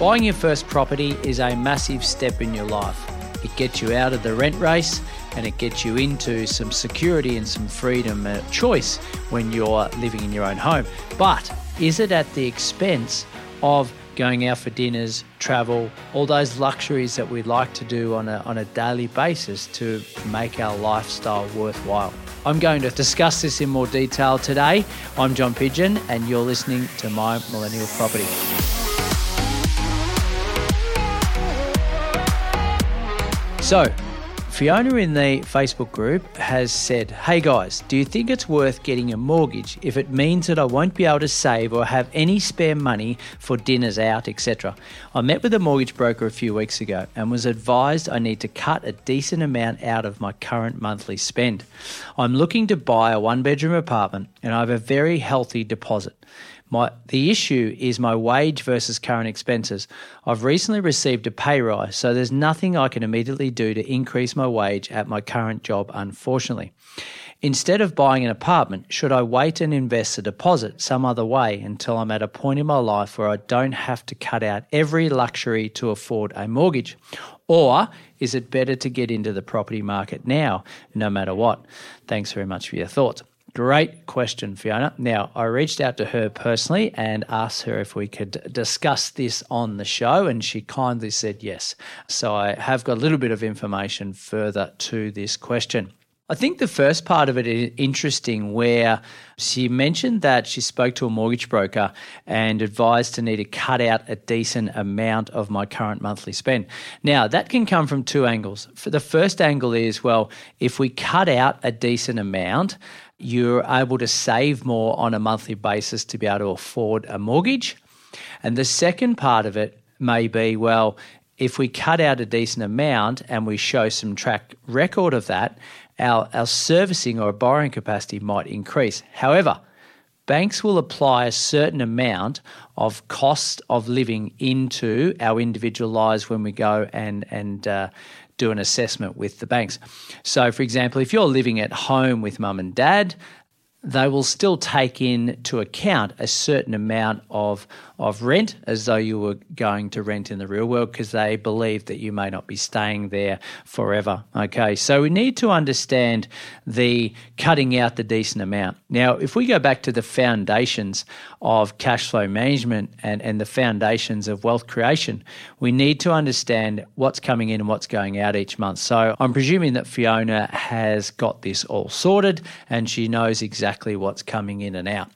Buying your first property is a massive step in your life. It gets you out of the rent race and it gets you into some security and some freedom and choice when you're living in your own home. But is it at the expense of going out for dinners, travel, all those luxuries that we like to do on a, on a daily basis to make our lifestyle worthwhile? I'm going to discuss this in more detail today. I'm John Pidgeon, and you're listening to My Millennial Property. So, Fiona in the Facebook group has said, Hey guys, do you think it's worth getting a mortgage if it means that I won't be able to save or have any spare money for dinners out, etc.? I met with a mortgage broker a few weeks ago and was advised I need to cut a decent amount out of my current monthly spend. I'm looking to buy a one bedroom apartment and I have a very healthy deposit. My, the issue is my wage versus current expenses. I've recently received a pay rise, so there's nothing I can immediately do to increase my wage at my current job, unfortunately. Instead of buying an apartment, should I wait and invest a deposit some other way until I'm at a point in my life where I don't have to cut out every luxury to afford a mortgage? Or is it better to get into the property market now, no matter what? Thanks very much for your thoughts. Great question, Fiona. Now, I reached out to her personally and asked her if we could discuss this on the show, and she kindly said yes. So I have got a little bit of information further to this question. I think the first part of it is interesting, where she mentioned that she spoke to a mortgage broker and advised to need to cut out a decent amount of my current monthly spend. Now, that can come from two angles. For the first angle is well, if we cut out a decent amount, you're able to save more on a monthly basis to be able to afford a mortgage. And the second part of it may be well, if we cut out a decent amount and we show some track record of that, our, our servicing or borrowing capacity might increase. However, banks will apply a certain amount of cost of living into our individual lives when we go and and uh, do an assessment with the banks. So, for example, if you're living at home with mum and dad, they will still take into account a certain amount of of rent as though you were going to rent in the real world because they believe that you may not be staying there forever. Okay, so we need to understand the cutting out the decent amount. Now, if we go back to the foundations of cash flow management and, and the foundations of wealth creation, we need to understand what's coming in and what's going out each month. So I'm presuming that Fiona has got this all sorted and she knows exactly what's coming in and out.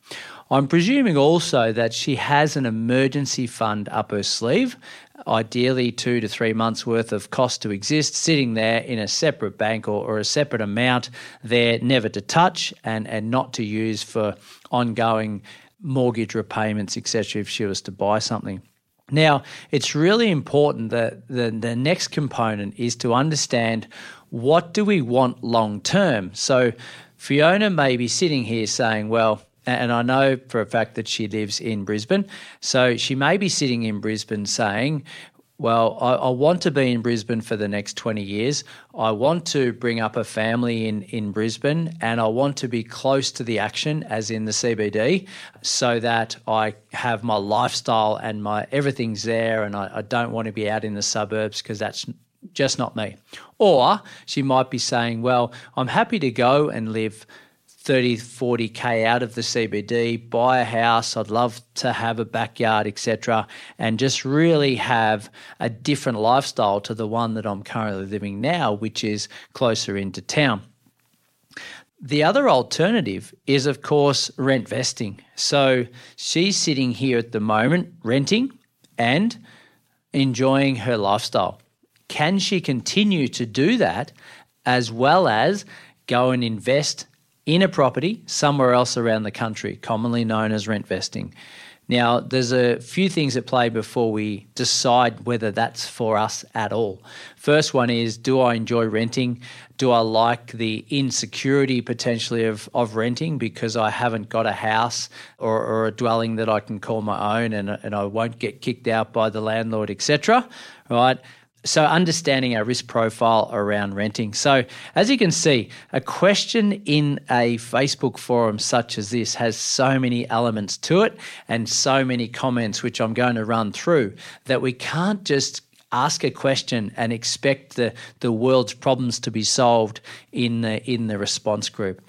I'm presuming also that she has an emergency fund up her sleeve, ideally two to three months worth of cost to exist, sitting there in a separate bank or, or a separate amount there, never to touch and, and not to use for ongoing mortgage repayments, etc., if she was to buy something. Now, it's really important that the, the next component is to understand what do we want long term. So, Fiona may be sitting here saying, well, and I know for a fact that she lives in Brisbane. So she may be sitting in Brisbane saying, well, I, I, want to be in Brisbane for the next 20 years. I want to bring up a family in, in Brisbane and I want to be close to the action, as in the CBD, so that I have my lifestyle and my everything's there and I, I don't want to be out in the suburbs because that's just not me. Or she might be saying, well, I'm happy to go and live 30, 40K out of the CBD, buy a house. I'd love to have a backyard, etc., and just really have a different lifestyle to the one that I'm currently living now, which is closer into town. The other alternative is, of course, rent vesting. So she's sitting here at the moment renting and enjoying her lifestyle. Can she continue to do that as well as go and invest in a property somewhere else around the country, commonly known as rent vesting. Now, there's a few things at play before we decide whether that's for us at all. First one is do I enjoy renting? Do I like the insecurity potentially of, of renting because I haven't got a house or, or a dwelling that I can call my own and, and I won't get kicked out by the landlord, etc. Right? So, understanding our risk profile around renting. So, as you can see, a question in a Facebook forum such as this has so many elements to it and so many comments, which I'm going to run through, that we can't just ask a question and expect the, the world's problems to be solved in the, in the response group.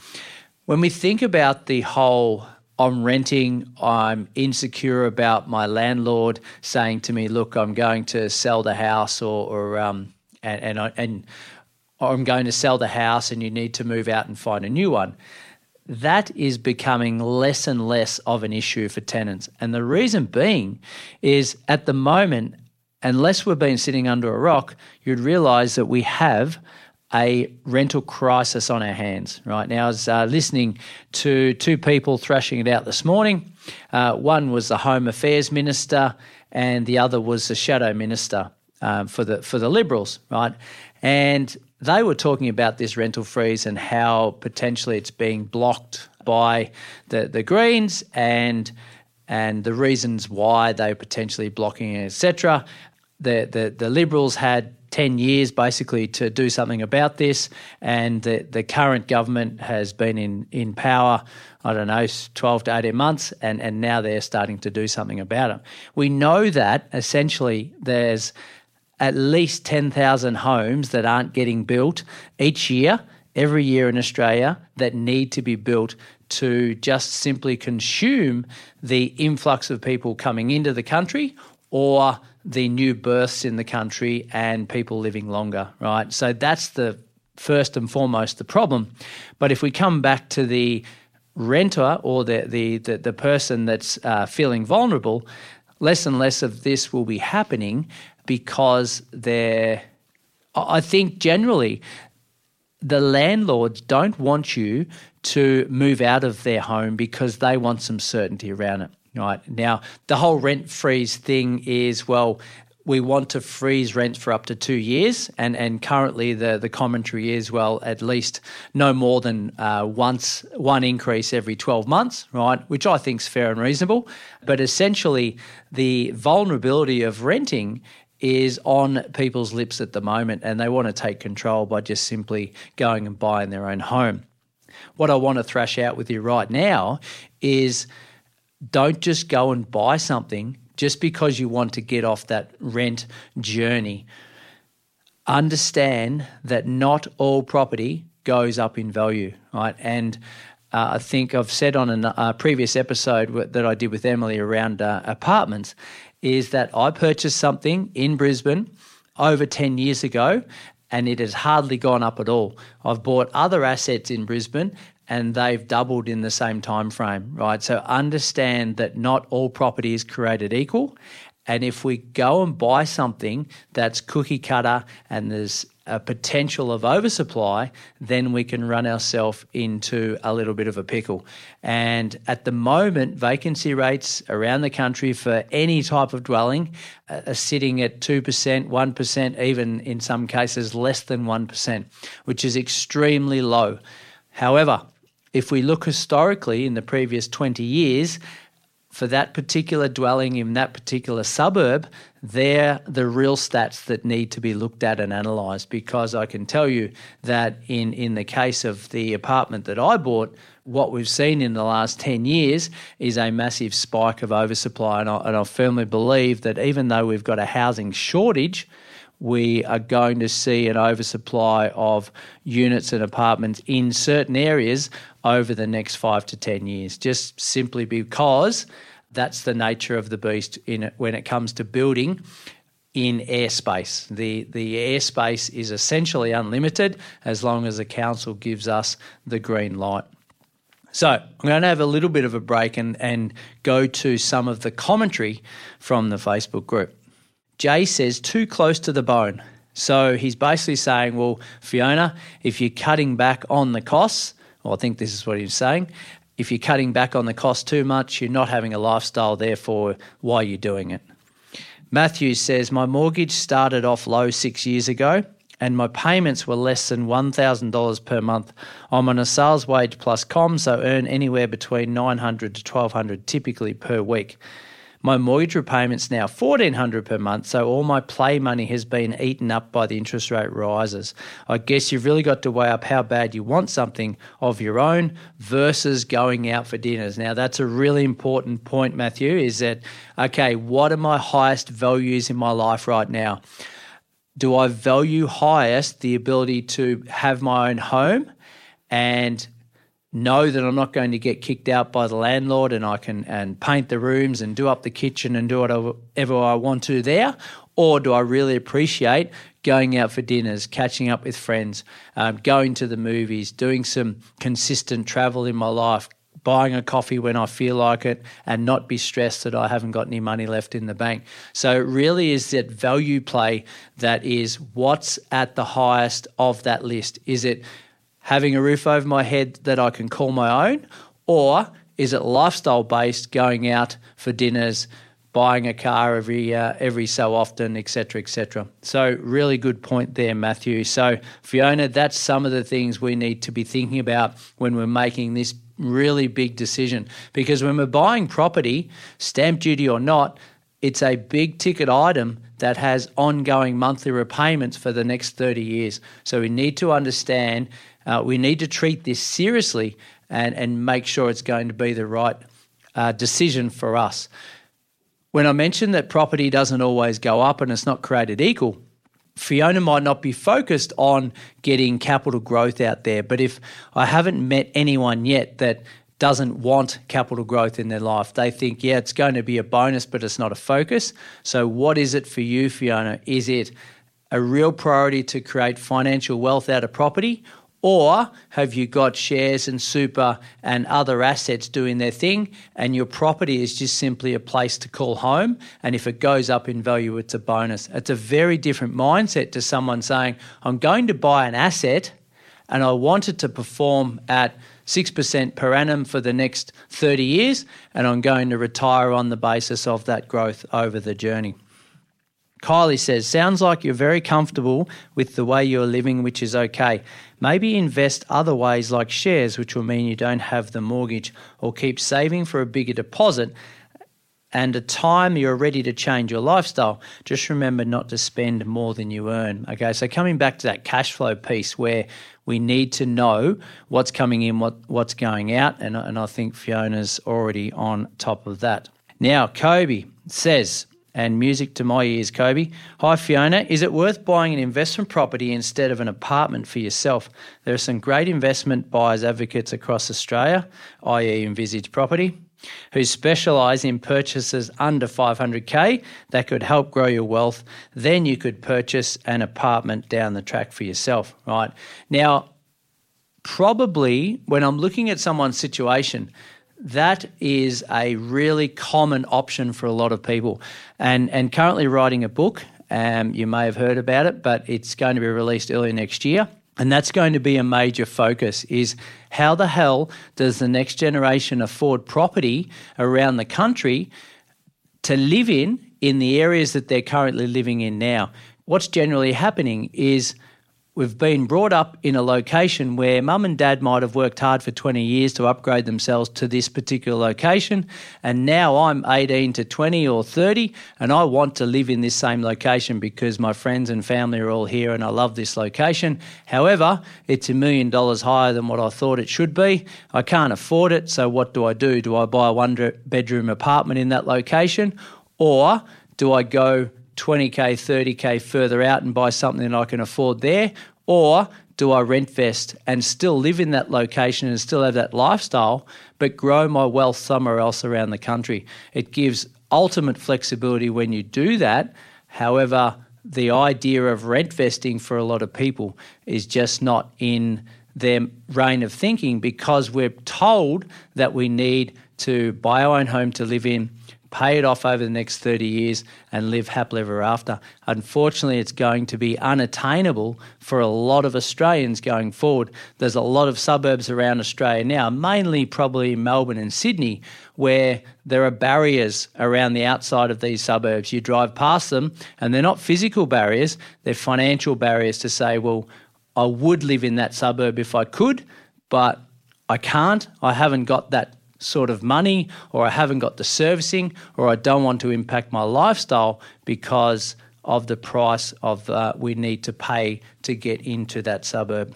When we think about the whole I'm renting, I'm insecure about my landlord saying to me, "Look, I'm going to sell the house," or, or um, and and, I, and I'm going to sell the house, and you need to move out and find a new one. That is becoming less and less of an issue for tenants, and the reason being is at the moment, unless we've been sitting under a rock, you'd realise that we have a rental crisis on our hands right now. I was uh, listening to two people thrashing it out this morning. Uh, one was the Home Affairs Minister, and the other was the Shadow Minister um, for the for the Liberals, right? And they were talking about this rental freeze and how potentially it's being blocked by the the Greens and and the reasons why they're potentially blocking it, etc. The, the the Liberals had 10 years basically to do something about this. And the, the current government has been in, in power, I don't know, 12 to 18 months, and, and now they're starting to do something about it. We know that essentially there's at least 10,000 homes that aren't getting built each year, every year in Australia, that need to be built to just simply consume the influx of people coming into the country or the new births in the country and people living longer, right? So that's the first and foremost the problem. But if we come back to the renter or the the the, the person that's uh, feeling vulnerable, less and less of this will be happening because they're. I think generally, the landlords don't want you to move out of their home because they want some certainty around it. Right now, the whole rent freeze thing is well, we want to freeze rents for up to two years, and, and currently the, the commentary is well, at least no more than uh, once one increase every 12 months, right? Which I think is fair and reasonable. But essentially, the vulnerability of renting is on people's lips at the moment, and they want to take control by just simply going and buying their own home. What I want to thrash out with you right now is don't just go and buy something just because you want to get off that rent journey. Understand that not all property goes up in value, right? And uh, I think I've said on a uh, previous episode that I did with Emily around uh, apartments is that I purchased something in Brisbane over 10 years ago and it has hardly gone up at all. I've bought other assets in Brisbane and they've doubled in the same time frame, right? So understand that not all property is created equal. And if we go and buy something that's cookie cutter and there's a potential of oversupply, then we can run ourselves into a little bit of a pickle. And at the moment, vacancy rates around the country for any type of dwelling uh, are sitting at 2%, 1%, even in some cases less than 1%, which is extremely low. However, if we look historically in the previous 20 years, for that particular dwelling in that particular suburb, they're the real stats that need to be looked at and analysed. Because I can tell you that in, in the case of the apartment that I bought, what we've seen in the last 10 years is a massive spike of oversupply. And I, and I firmly believe that even though we've got a housing shortage, we are going to see an oversupply of units and apartments in certain areas over the next five to 10 years, just simply because that's the nature of the beast in when it comes to building in airspace. The, the airspace is essentially unlimited as long as the council gives us the green light. So I'm going to have a little bit of a break and, and go to some of the commentary from the Facebook group. Jay says, too close to the bone. So he's basically saying, well, Fiona, if you're cutting back on the costs, well, I think this is what he's saying. If you're cutting back on the cost too much, you're not having a lifestyle, therefore, why are you doing it? Matthew says, My mortgage started off low six years ago and my payments were less than $1,000 per month. I'm on a sales wage plus com, so earn anywhere between 900 to 1200 typically per week. My mortgage repayments now 1400 per month, so all my play money has been eaten up by the interest rate rises. I guess you've really got to weigh up how bad you want something of your own versus going out for dinners. Now that's a really important point, Matthew, is that okay, what are my highest values in my life right now? do I value highest the ability to have my own home and know that I'm not going to get kicked out by the landlord and I can and paint the rooms and do up the kitchen and do whatever I want to there? Or do I really appreciate going out for dinners, catching up with friends, um, going to the movies, doing some consistent travel in my life, buying a coffee when I feel like it and not be stressed that I haven't got any money left in the bank. So, it really is that value play that is what's at the highest of that list. Is it having a roof over my head that I can call my own? Or is it lifestyle based, going out for dinners? buying a car every uh, every so often, etc., etc. So, really good point there, Matthew. So, Fiona, that's some of the things we need to be thinking about when we're making this really big decision because when we're buying property, stamp duty or not, it's a big ticket item that has ongoing monthly repayments for the next 30 years. So we need to understand, uh, we need to treat this seriously and, and make sure it's going to be the right uh, decision for us. When I mentioned that property doesn't always go up and it's not created equal, Fiona might not be focused on getting capital growth out there, but if I haven't met anyone yet that doesn't want capital growth in their life, they think, yeah, it's going to be a bonus, but it's not a focus. So, what is it for you, Fiona? Is it a real priority to create financial wealth out of property, or have you got shares and super and other assets doing their thing, and your property is just simply a place to call home? And if it goes up in value, it's a bonus. It's a very different mindset to someone saying, I'm going to buy an asset and I want it to perform at 6% per annum for the next 30 years, and I'm going to retire on the basis of that growth over the journey. Kylie says, Sounds like you're very comfortable with the way you're living, which is okay. Maybe invest other ways like shares, which will mean you don't have the mortgage, or keep saving for a bigger deposit and a time you're ready to change your lifestyle. Just remember not to spend more than you earn. Okay, so coming back to that cash flow piece where we need to know what's coming in, what, what's going out, and, and I think Fiona's already on top of that. Now, Kobe says, and music to my ears, Kobe. Hi, Fiona. Is it worth buying an investment property instead of an apartment for yourself? There are some great investment buyers advocates across Australia, i.e., Envisage Property, who specialise in purchases under 500k that could help grow your wealth. Then you could purchase an apartment down the track for yourself, right? Now, probably when I'm looking at someone's situation, that is a really common option for a lot of people. And, and currently writing a book, um, you may have heard about it, but it's going to be released early next year. And that's going to be a major focus is how the hell does the next generation afford property around the country to live in in the areas that they're currently living in now? What's generally happening is we've been brought up in a location where mum and dad might have worked hard for 20 years to upgrade themselves to this particular location. And now I'm 18 to 20 or 30, and I want to live in this same location because my friends and family are all here and I love this location. However, it's a million dollars higher than what I thought it should be. I can't afford it, so what do I do? Do I buy a one bedroom apartment in that location? Or do I go 20k, 30k further out and buy something that I can afford there? Or do I rent vest and still live in that location and still have that lifestyle, but grow my wealth somewhere else around the country? It gives ultimate flexibility when you do that. However, the idea of rent vesting for a lot of people is just not in their reign of thinking because we're told that we need to buy our own home to live in, pay it off over the next 30 years, and live happily ever after. Unfortunately, it's going to be unattainable for a lot of Australians going forward. There's a lot of suburbs around Australia now, mainly probably Melbourne and Sydney, where there are barriers around the outside of these suburbs. You drive past them, and they're not physical barriers, they're financial barriers to say, well, I would live in that suburb if I could, but I can't. I haven't got that sort of money, or I haven't got the servicing, or I don't want to impact my lifestyle because of the price of uh, we need to pay to get into that suburb.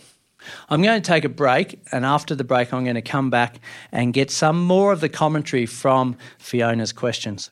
I'm going to take a break, and after the break, I'm going to come back and get some more of the commentary from Fiona's questions.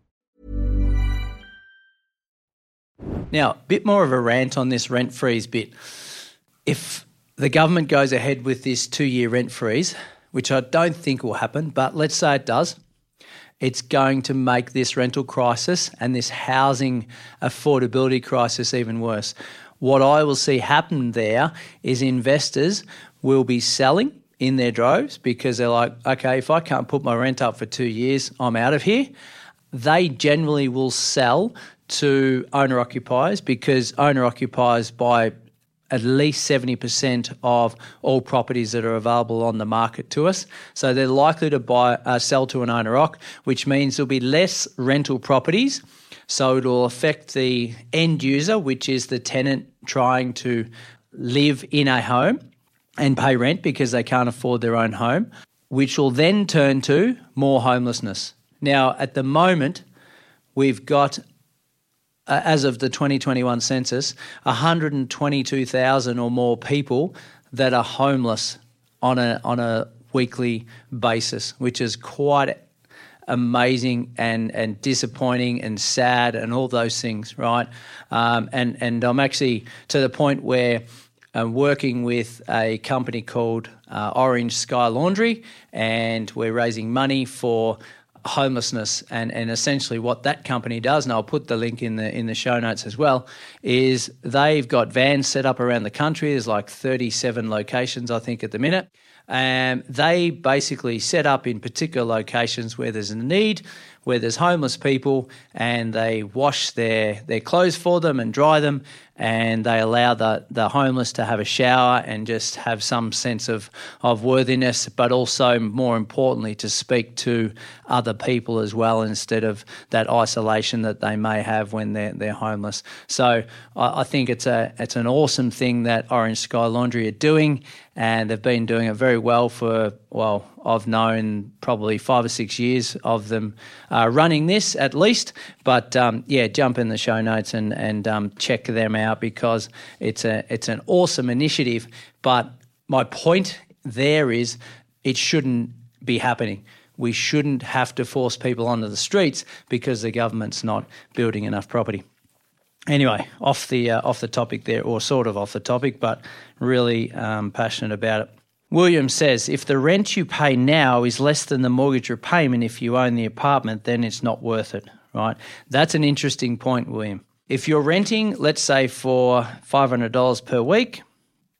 Now, a bit more of a rant on this rent freeze bit. If the government goes ahead with this two year rent freeze, which I don't think will happen, but let's say it does, it's going to make this rental crisis and this housing affordability crisis even worse. What I will see happen there is investors will be selling in their droves because they're like, okay, if I can't put my rent up for two years, I'm out of here. They generally will sell to owner occupiers because owner occupiers buy at least 70% of all properties that are available on the market to us. So they're likely to buy uh, sell to an owner occ, which means there'll be less rental properties. So it'll affect the end user, which is the tenant trying to live in a home and pay rent because they can't afford their own home, which will then turn to more homelessness. Now, at the moment, we've got uh, as of the 2021 census, 122,000 or more people that are homeless on a on a weekly basis, which is quite amazing and and disappointing and sad and all those things, right? Um, and and I'm actually to the point where I'm working with a company called uh, Orange Sky Laundry, and we're raising money for homelessness and, and essentially what that company does and I'll put the link in the in the show notes as well is they've got vans set up around the country. There's like 37 locations I think at the minute. And they basically set up in particular locations where there's a need where there's homeless people and they wash their, their clothes for them and dry them and they allow the, the homeless to have a shower and just have some sense of, of worthiness, but also more importantly to speak to other people as well instead of that isolation that they may have when they're, they're homeless. So I, I think it's a it's an awesome thing that Orange Sky Laundry are doing and they've been doing it very well for well I've known probably five or six years of them uh, running this at least. But um, yeah, jump in the show notes and and um, check them out because it's a it's an awesome initiative. But my point there is it shouldn't be happening. We shouldn't have to force people onto the streets because the government's not building enough property anyway, off the uh, off the topic there, or sort of off the topic, but really um, passionate about it. William says if the rent you pay now is less than the mortgage repayment if you own the apartment, then it's not worth it, right? That's an interesting point, William. If you're renting, let's say for $500 per week,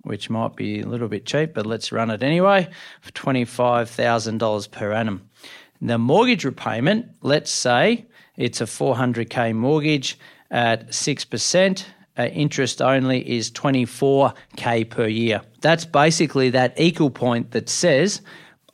which might be a little bit cheap, but let's run it anyway, for $25,000 per annum. The mortgage repayment, let's say it's a 400k mortgage at 6%, uh, interest only is 24k per year. That's basically that equal point that says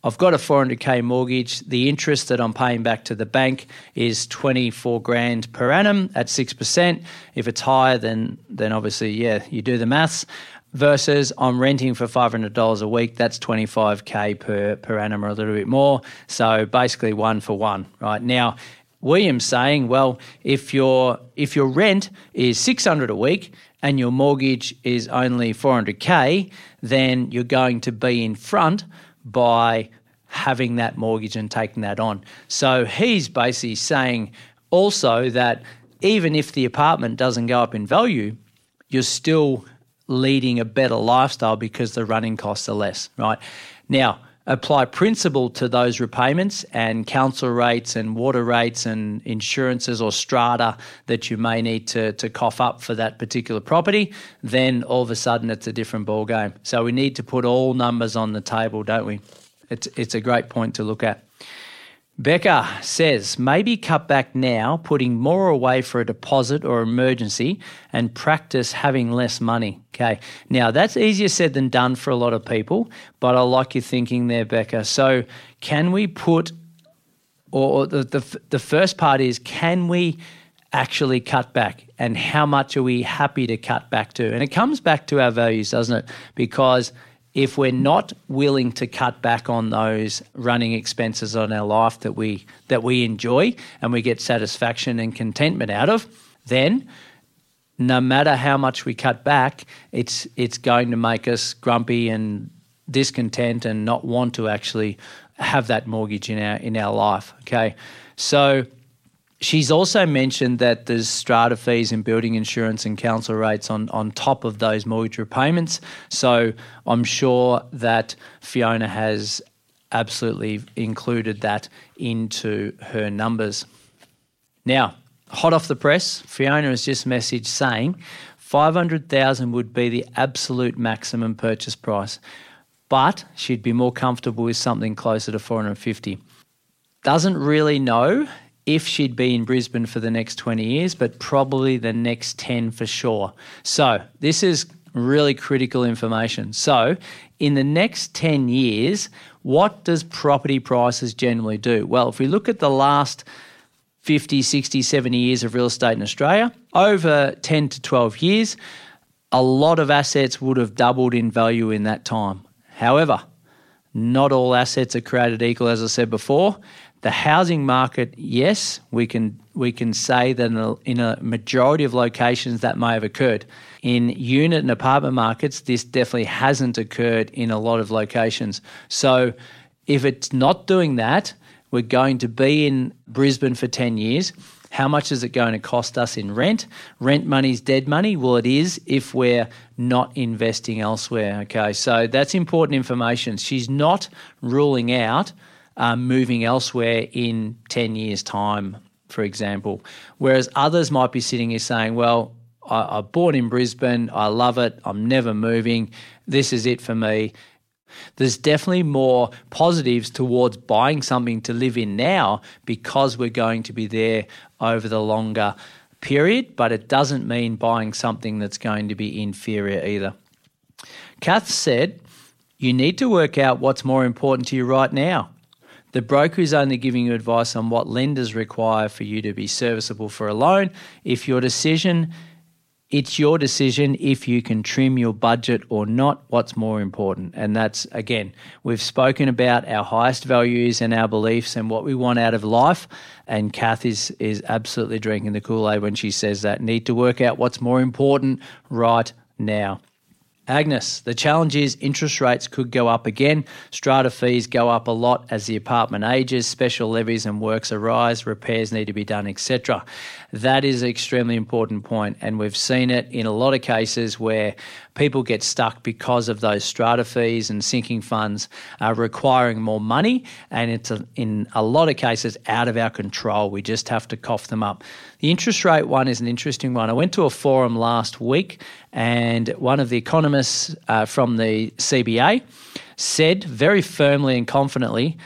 I've got a 400k mortgage. The interest that I'm paying back to the bank is 24 grand per annum at 6%. If it's higher, then then obviously, yeah, you do the maths. Versus I'm renting for $500 a week. That's 25k per per annum or a little bit more. So basically one for one, right? Now, William's saying, well, if your if your rent is 600 a week and your mortgage is only 400k, then you're going to be in front by having that mortgage and taking that on. So he's basically saying also that even if the apartment doesn't go up in value, you're still leading a better lifestyle because the running costs are less, right? Now, apply principle to those repayments and council rates and water rates and insurances or strata that you may need to, to cough up for that particular property, then all of a sudden it's a different ball game. So we need to put all numbers on the table, don't we? It's, it's a great point to look at. Becca says maybe cut back now, putting more away for a deposit or emergency, and practice having less money. Okay, now that's easier said than done for a lot of people, but I like your thinking there, Becca. So, can we put, or the, the, the first part is, can we actually cut back, and how much are we happy to cut back to? And it comes back to our values, doesn't it? Because if we're not willing to cut back on those running expenses on our life that we that we enjoy and we get satisfaction and contentment out of, then no matter how much we cut back, it's it's going to make us grumpy and discontent and not want to actually have that mortgage in our in our life. Okay. So She's also mentioned that there's strata fees and building insurance and council rates on, on top of those mortgage repayments. So I'm sure that Fiona has absolutely included that into her numbers. Now, hot off the press, Fiona has just messaged saying 500,000 would be the absolute maximum purchase price, but she'd be more comfortable with something closer to 450. Doesn't really know if she'd be in Brisbane for the next 20 years, but probably the next 10 for sure. So, this is really critical information. So, in the next 10 years, what does property prices generally do? Well, if we look at the last 50, 60, 70 years of real estate in Australia, over 10 to 12 years, a lot of assets would have doubled in value in that time. However, not all assets are created equal, as I said before. The housing market, yes, we can we can say that in a, in a majority of locations that may have occurred. In unit and apartment markets, this definitely hasn't occurred in a lot of locations. So, if it's not doing that, we're going to be in Brisbane for 10 years. How much is it going to cost us in rent? Rent money is dead money. Well, it is if we're not investing elsewhere. Okay, so that's important information. She's not ruling out um, moving elsewhere in 10 years' time, for example. Whereas others might be sitting here saying, well, I, I'm born in Brisbane, I love it, I'm never moving, this is it for me. There's definitely more positives towards buying something to live in now because we're going to be there over the longer period, but it doesn't mean buying something that's going to be inferior either. Kath said, You need to work out what's more important to you right now. The broker is only giving you advice on what lenders require for you to be serviceable for a loan. If your decision, it's your decision if you can trim your budget or not, what's more important. And that's, again, we've spoken about our highest values and our beliefs and what we want out of life. And Kath is, is absolutely drinking the Kool Aid when she says that. Need to work out what's more important right now. Agnes, the challenge is interest rates could go up again. Strata fees go up a lot as the apartment ages, special levies and works arise, repairs need to be done, etc. That is an extremely important point, and we've seen it in a lot of cases where people get stuck because of those strata fees and sinking funds are requiring more money, and it's in a lot of cases out of our control. We just have to cough them up. The interest rate one is an interesting one. I went to a forum last week, and one of the economists uh, from the CBA said very firmly and confidently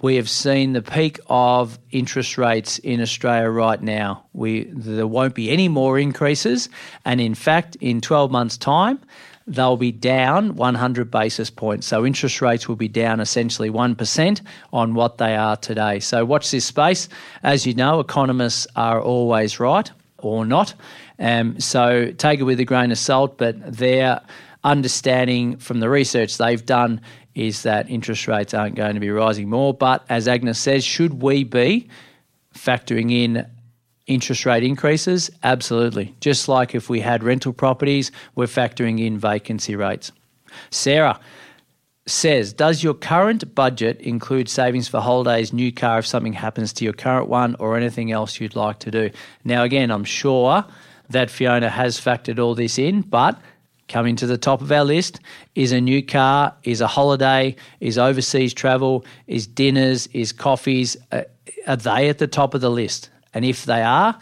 we have seen the peak of interest rates in Australia right now. We there won't be any more increases, and in fact, in 12 months' time, they'll be down 100 basis points. So interest rates will be down essentially 1% on what they are today. So watch this space. As you know, economists are always right or not. Um, so take it with a grain of salt, but their understanding from the research they've done is that interest rates aren't going to be rising more. But as Agnes says, should we be factoring in interest rate increases? Absolutely. Just like if we had rental properties, we're factoring in vacancy rates. Sarah says, Does your current budget include savings for holidays, new car if something happens to your current one, or anything else you'd like to do? Now, again, I'm sure that Fiona has factored all this in, but coming to the top of our list is a new car, is a holiday, is overseas travel, is dinners, is coffees. Uh, are they at the top of the list? And if they are,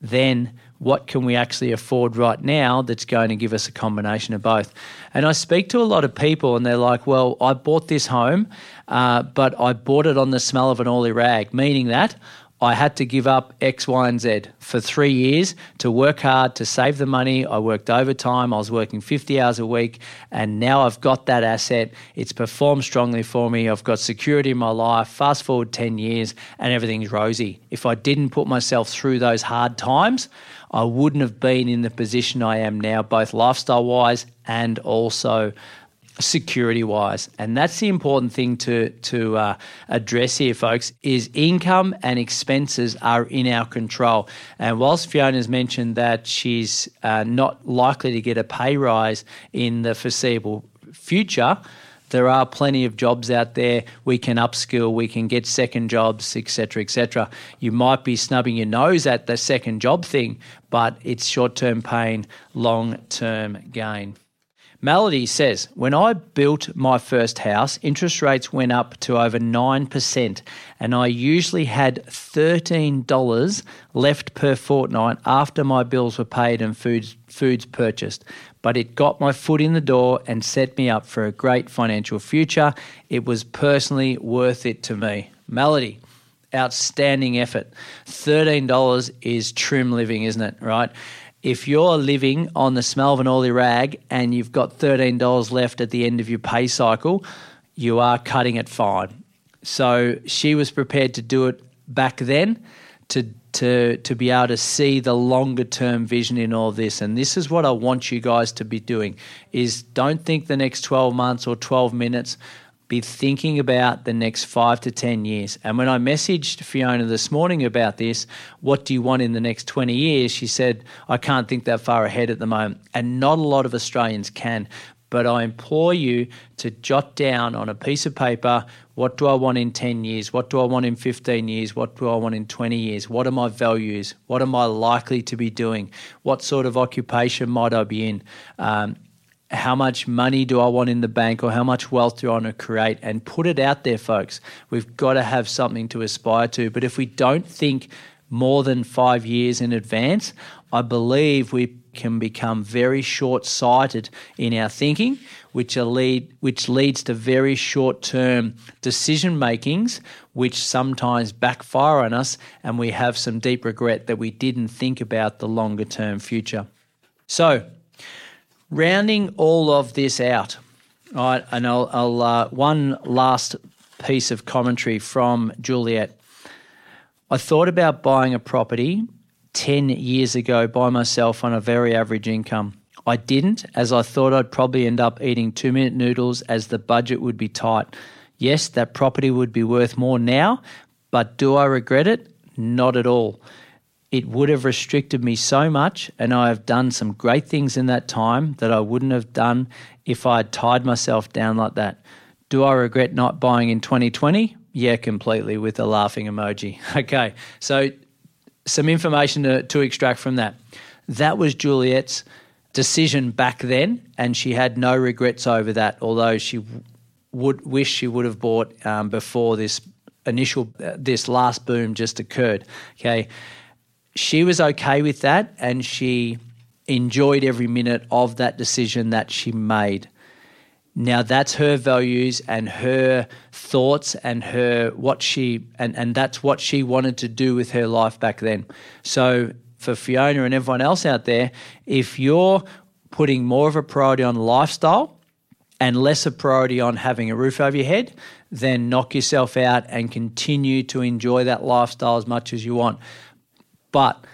then what can we actually afford right now that's going to give us a combination of both? And I speak to a lot of people and they're like, well, I bought this home, uh, but I bought it on the smell of an oily rag, meaning that I had to give up X, Y, and Z for three years to work hard to save the money. I worked overtime. I was working 50 hours a week. And now I've got that asset. It's performed strongly for me. I've got security in my life. Fast forward 10 years and everything's rosy. If I didn't put myself through those hard times, I wouldn't have been in the position I am now, both lifestyle wise and also security wise and that's the important thing to to uh, address here folks is income and expenses are in our control and whilst fiona's mentioned that she's uh, not likely to get a pay rise in the foreseeable future there are plenty of jobs out there. We can upskill, we can get second jobs, etc., etc. You might be snubbing your nose at the second job thing, but it's short term pain, long term gain. Melody says, When I built my first house, interest rates went up to over 9%, and I usually had $13 left per fortnight after my bills were paid and foods, foods purchased. But it got my foot in the door and set me up for a great financial future. It was personally worth it to me. Melody, outstanding effort. $13 is trim living, isn't it? Right? If you're living on the smell of an oily rag and you've got $13 left at the end of your pay cycle, you are cutting it fine. So she was prepared to do it back then to to to be able to see the longer term vision in all this and this is what I want you guys to be doing is don't think the next 12 months or 12 minutes be thinking about the next five to 10 years. And when I messaged Fiona this morning about this, what do you want in the next 20 years? She said, I can't think that far ahead at the moment. And not a lot of Australians can. But I implore you to jot down on a piece of paper what do I want in 10 years? What do I want in 15 years? What do I want in 20 years? What are my values? What am I likely to be doing? What sort of occupation might I be in? Um, how much money do I want in the bank or how much wealth do I want to create and put it out there, folks. We've got to have something to aspire to. But if we don't think more than five years in advance, I believe we can become very short sighted in our thinking, which, lead, which leads to very short term decision makings, which sometimes backfire on us, and we have some deep regret that we didn't think about the longer term future. So, rounding all of this out, right, and I'll, I'll uh, one last piece of commentary from Juliet. I thought about buying a property 10 years ago by myself on a very average income. I didn't, as I thought I'd probably end up eating two minute noodles as the budget would be tight. Yes, that property would be worth more now, but do I regret it? Not at all. It would have restricted me so much, and I have done some great things in that time that I wouldn't have done if I had tied myself down like that. Do I regret not buying in 2020? Yeah, completely, with a laughing emoji. Okay, so some information to, to extract from that. That was Juliet's decision back then, and she had no regrets over that, although she would wish she would have bought um, before this initial, uh, this last boom just occurred. Okay she was okay with that and she enjoyed every minute of that decision that she made. Now that's her values and her thoughts and her what she and, and that's what she wanted to do with her life back then. So for Fiona and everyone else out there, if you're putting more of a priority on lifestyle and less a priority on having a roof over your head, then knock yourself out and continue to enjoy that lifestyle as much as you want. But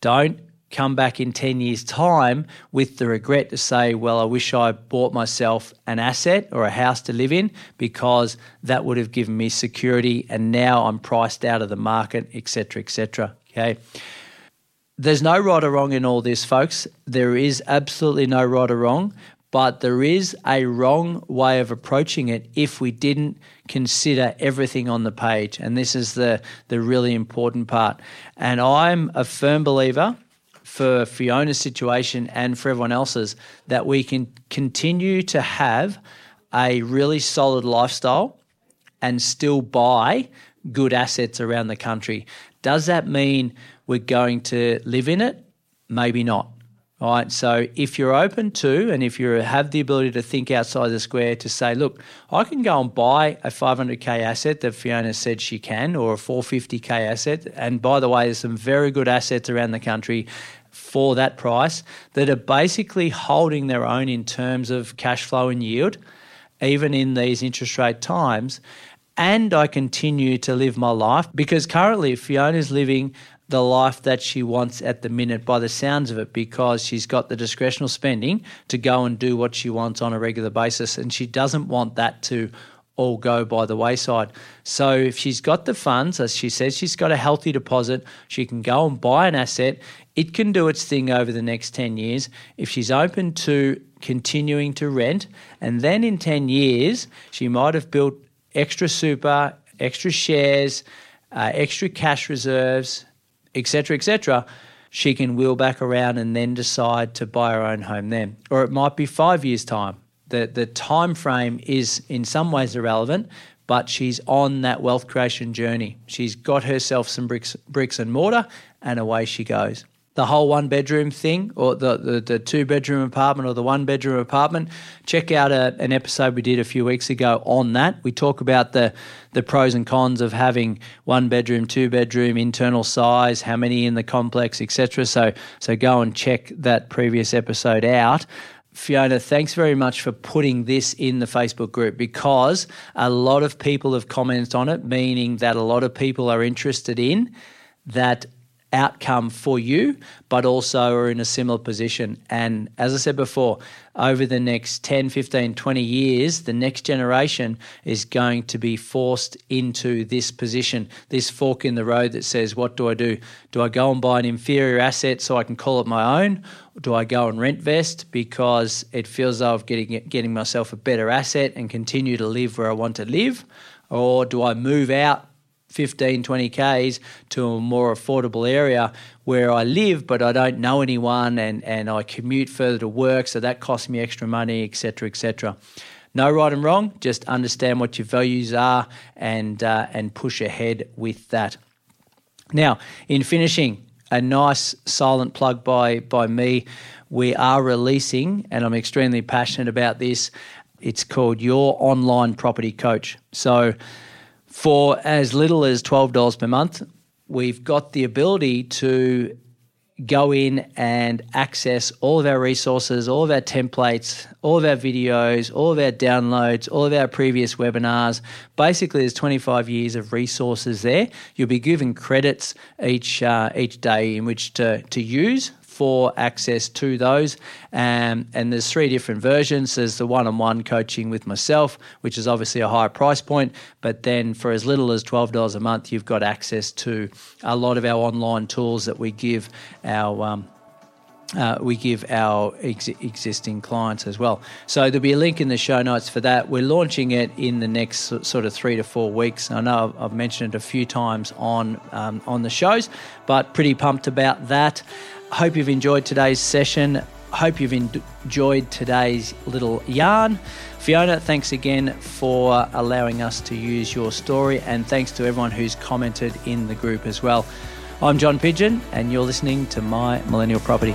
don't come back in 10 years' time with the regret to say, well, I wish I bought myself an asset or a house to live in because that would have given me security and now I'm priced out of the market, etc., etc. Okay. There's no right or wrong in all this, folks. There is absolutely no right or wrong, but there is a wrong way of approaching it if we didn't consider everything on the page. And this is the, the really important part. And I'm a firm believer for Fiona's situation and for everyone else's that we can continue to have a really solid lifestyle and still buy good assets around the country. Does that mean we're going to live in it? Maybe not. All right. So if you're open to, and if you have the ability to think outside the square to say, look, I can go and buy a 500k asset that Fiona said she can, or a 450k asset. And by the way, there's some very good assets around the country for that price that are basically holding their own in terms of cash flow and yield, even in these interest rate times. And I continue to live my life because currently Fiona's living the life that she wants at the minute by the sounds of it because she's got the discretional spending to go and do what she wants on a regular basis and she doesn't want that to all go by the wayside. So if she's got the funds, as she says she's got a healthy deposit, she can go and buy an asset. It can do its thing over the next 10 years. If she's open to continuing to rent, and then in 10 years, she might have built extra super, extra shares, uh, extra cash reserves, etc., etc., she can wheel back around and then decide to buy her own home then. Or it might be five years' time. The, the time frame is in some ways irrelevant, but she's on that wealth creation journey. She's got herself some bricks, bricks and mortar, and away she goes the whole one bedroom thing or the, the, the, two bedroom apartment or the one bedroom apartment, check out a, an episode we did a few weeks ago on that. We talk about the, the pros and cons of having one bedroom, two bedroom, internal size, how many in the complex, etc. So, so go and check that previous episode out. Fiona, thanks very much for putting this in the Facebook group because a lot of people have commented on it, meaning that a lot of people are interested in that outcome for you, but also are in a similar position. And as I said before, over the next 10, 15, 20 years, the next generation is going to be forced into this position, this fork in the road that says, What do I do? Do I go and buy an inferior asset so I can call it my own? Or do I go and rent vest because it feels I'm getting, getting myself a better asset and continue to live where I want to live? Or do I move out 15, 20 Ks to a more affordable area where I live, but I don't know anyone and, and I commute further to work, so that costs me extra money, etc., etc. No right and wrong, just understand what your values are and, uh, and push ahead with that. Now, in finishing, a nice silent plug by, by me. We are releasing, and I'm extremely passionate about this. It's called Your Online Property Coach. So, for as little as $12 per month, we've got the ability to go in and access all of our resources, all of our templates, all of our videos, all of our downloads, all of our previous webinars. Basically, there's 25 years of resources there. You'll be given credits each uh, each day in which to, to use for access to those. Um, and there's three different versions. There's the one-on-one coaching with myself, which is obviously a higher price point, but then for as little as twelve dollars a month, you've got access to a lot of our online tools that we give our um, uh, we give our ex- existing clients as well. So there'll be a link in the show notes for that. We're launching it in the next sort of three to four weeks. I know I've, mentioned it a few times on um, on the shows, but pretty pumped about that. Hope you've enjoyed today's session. Hope you've enjoyed today's little yarn. Fiona, thanks again for allowing us to use your story, and thanks to everyone who's commented in the group as well. I'm John Pidgeon, and you're listening to My Millennial Property.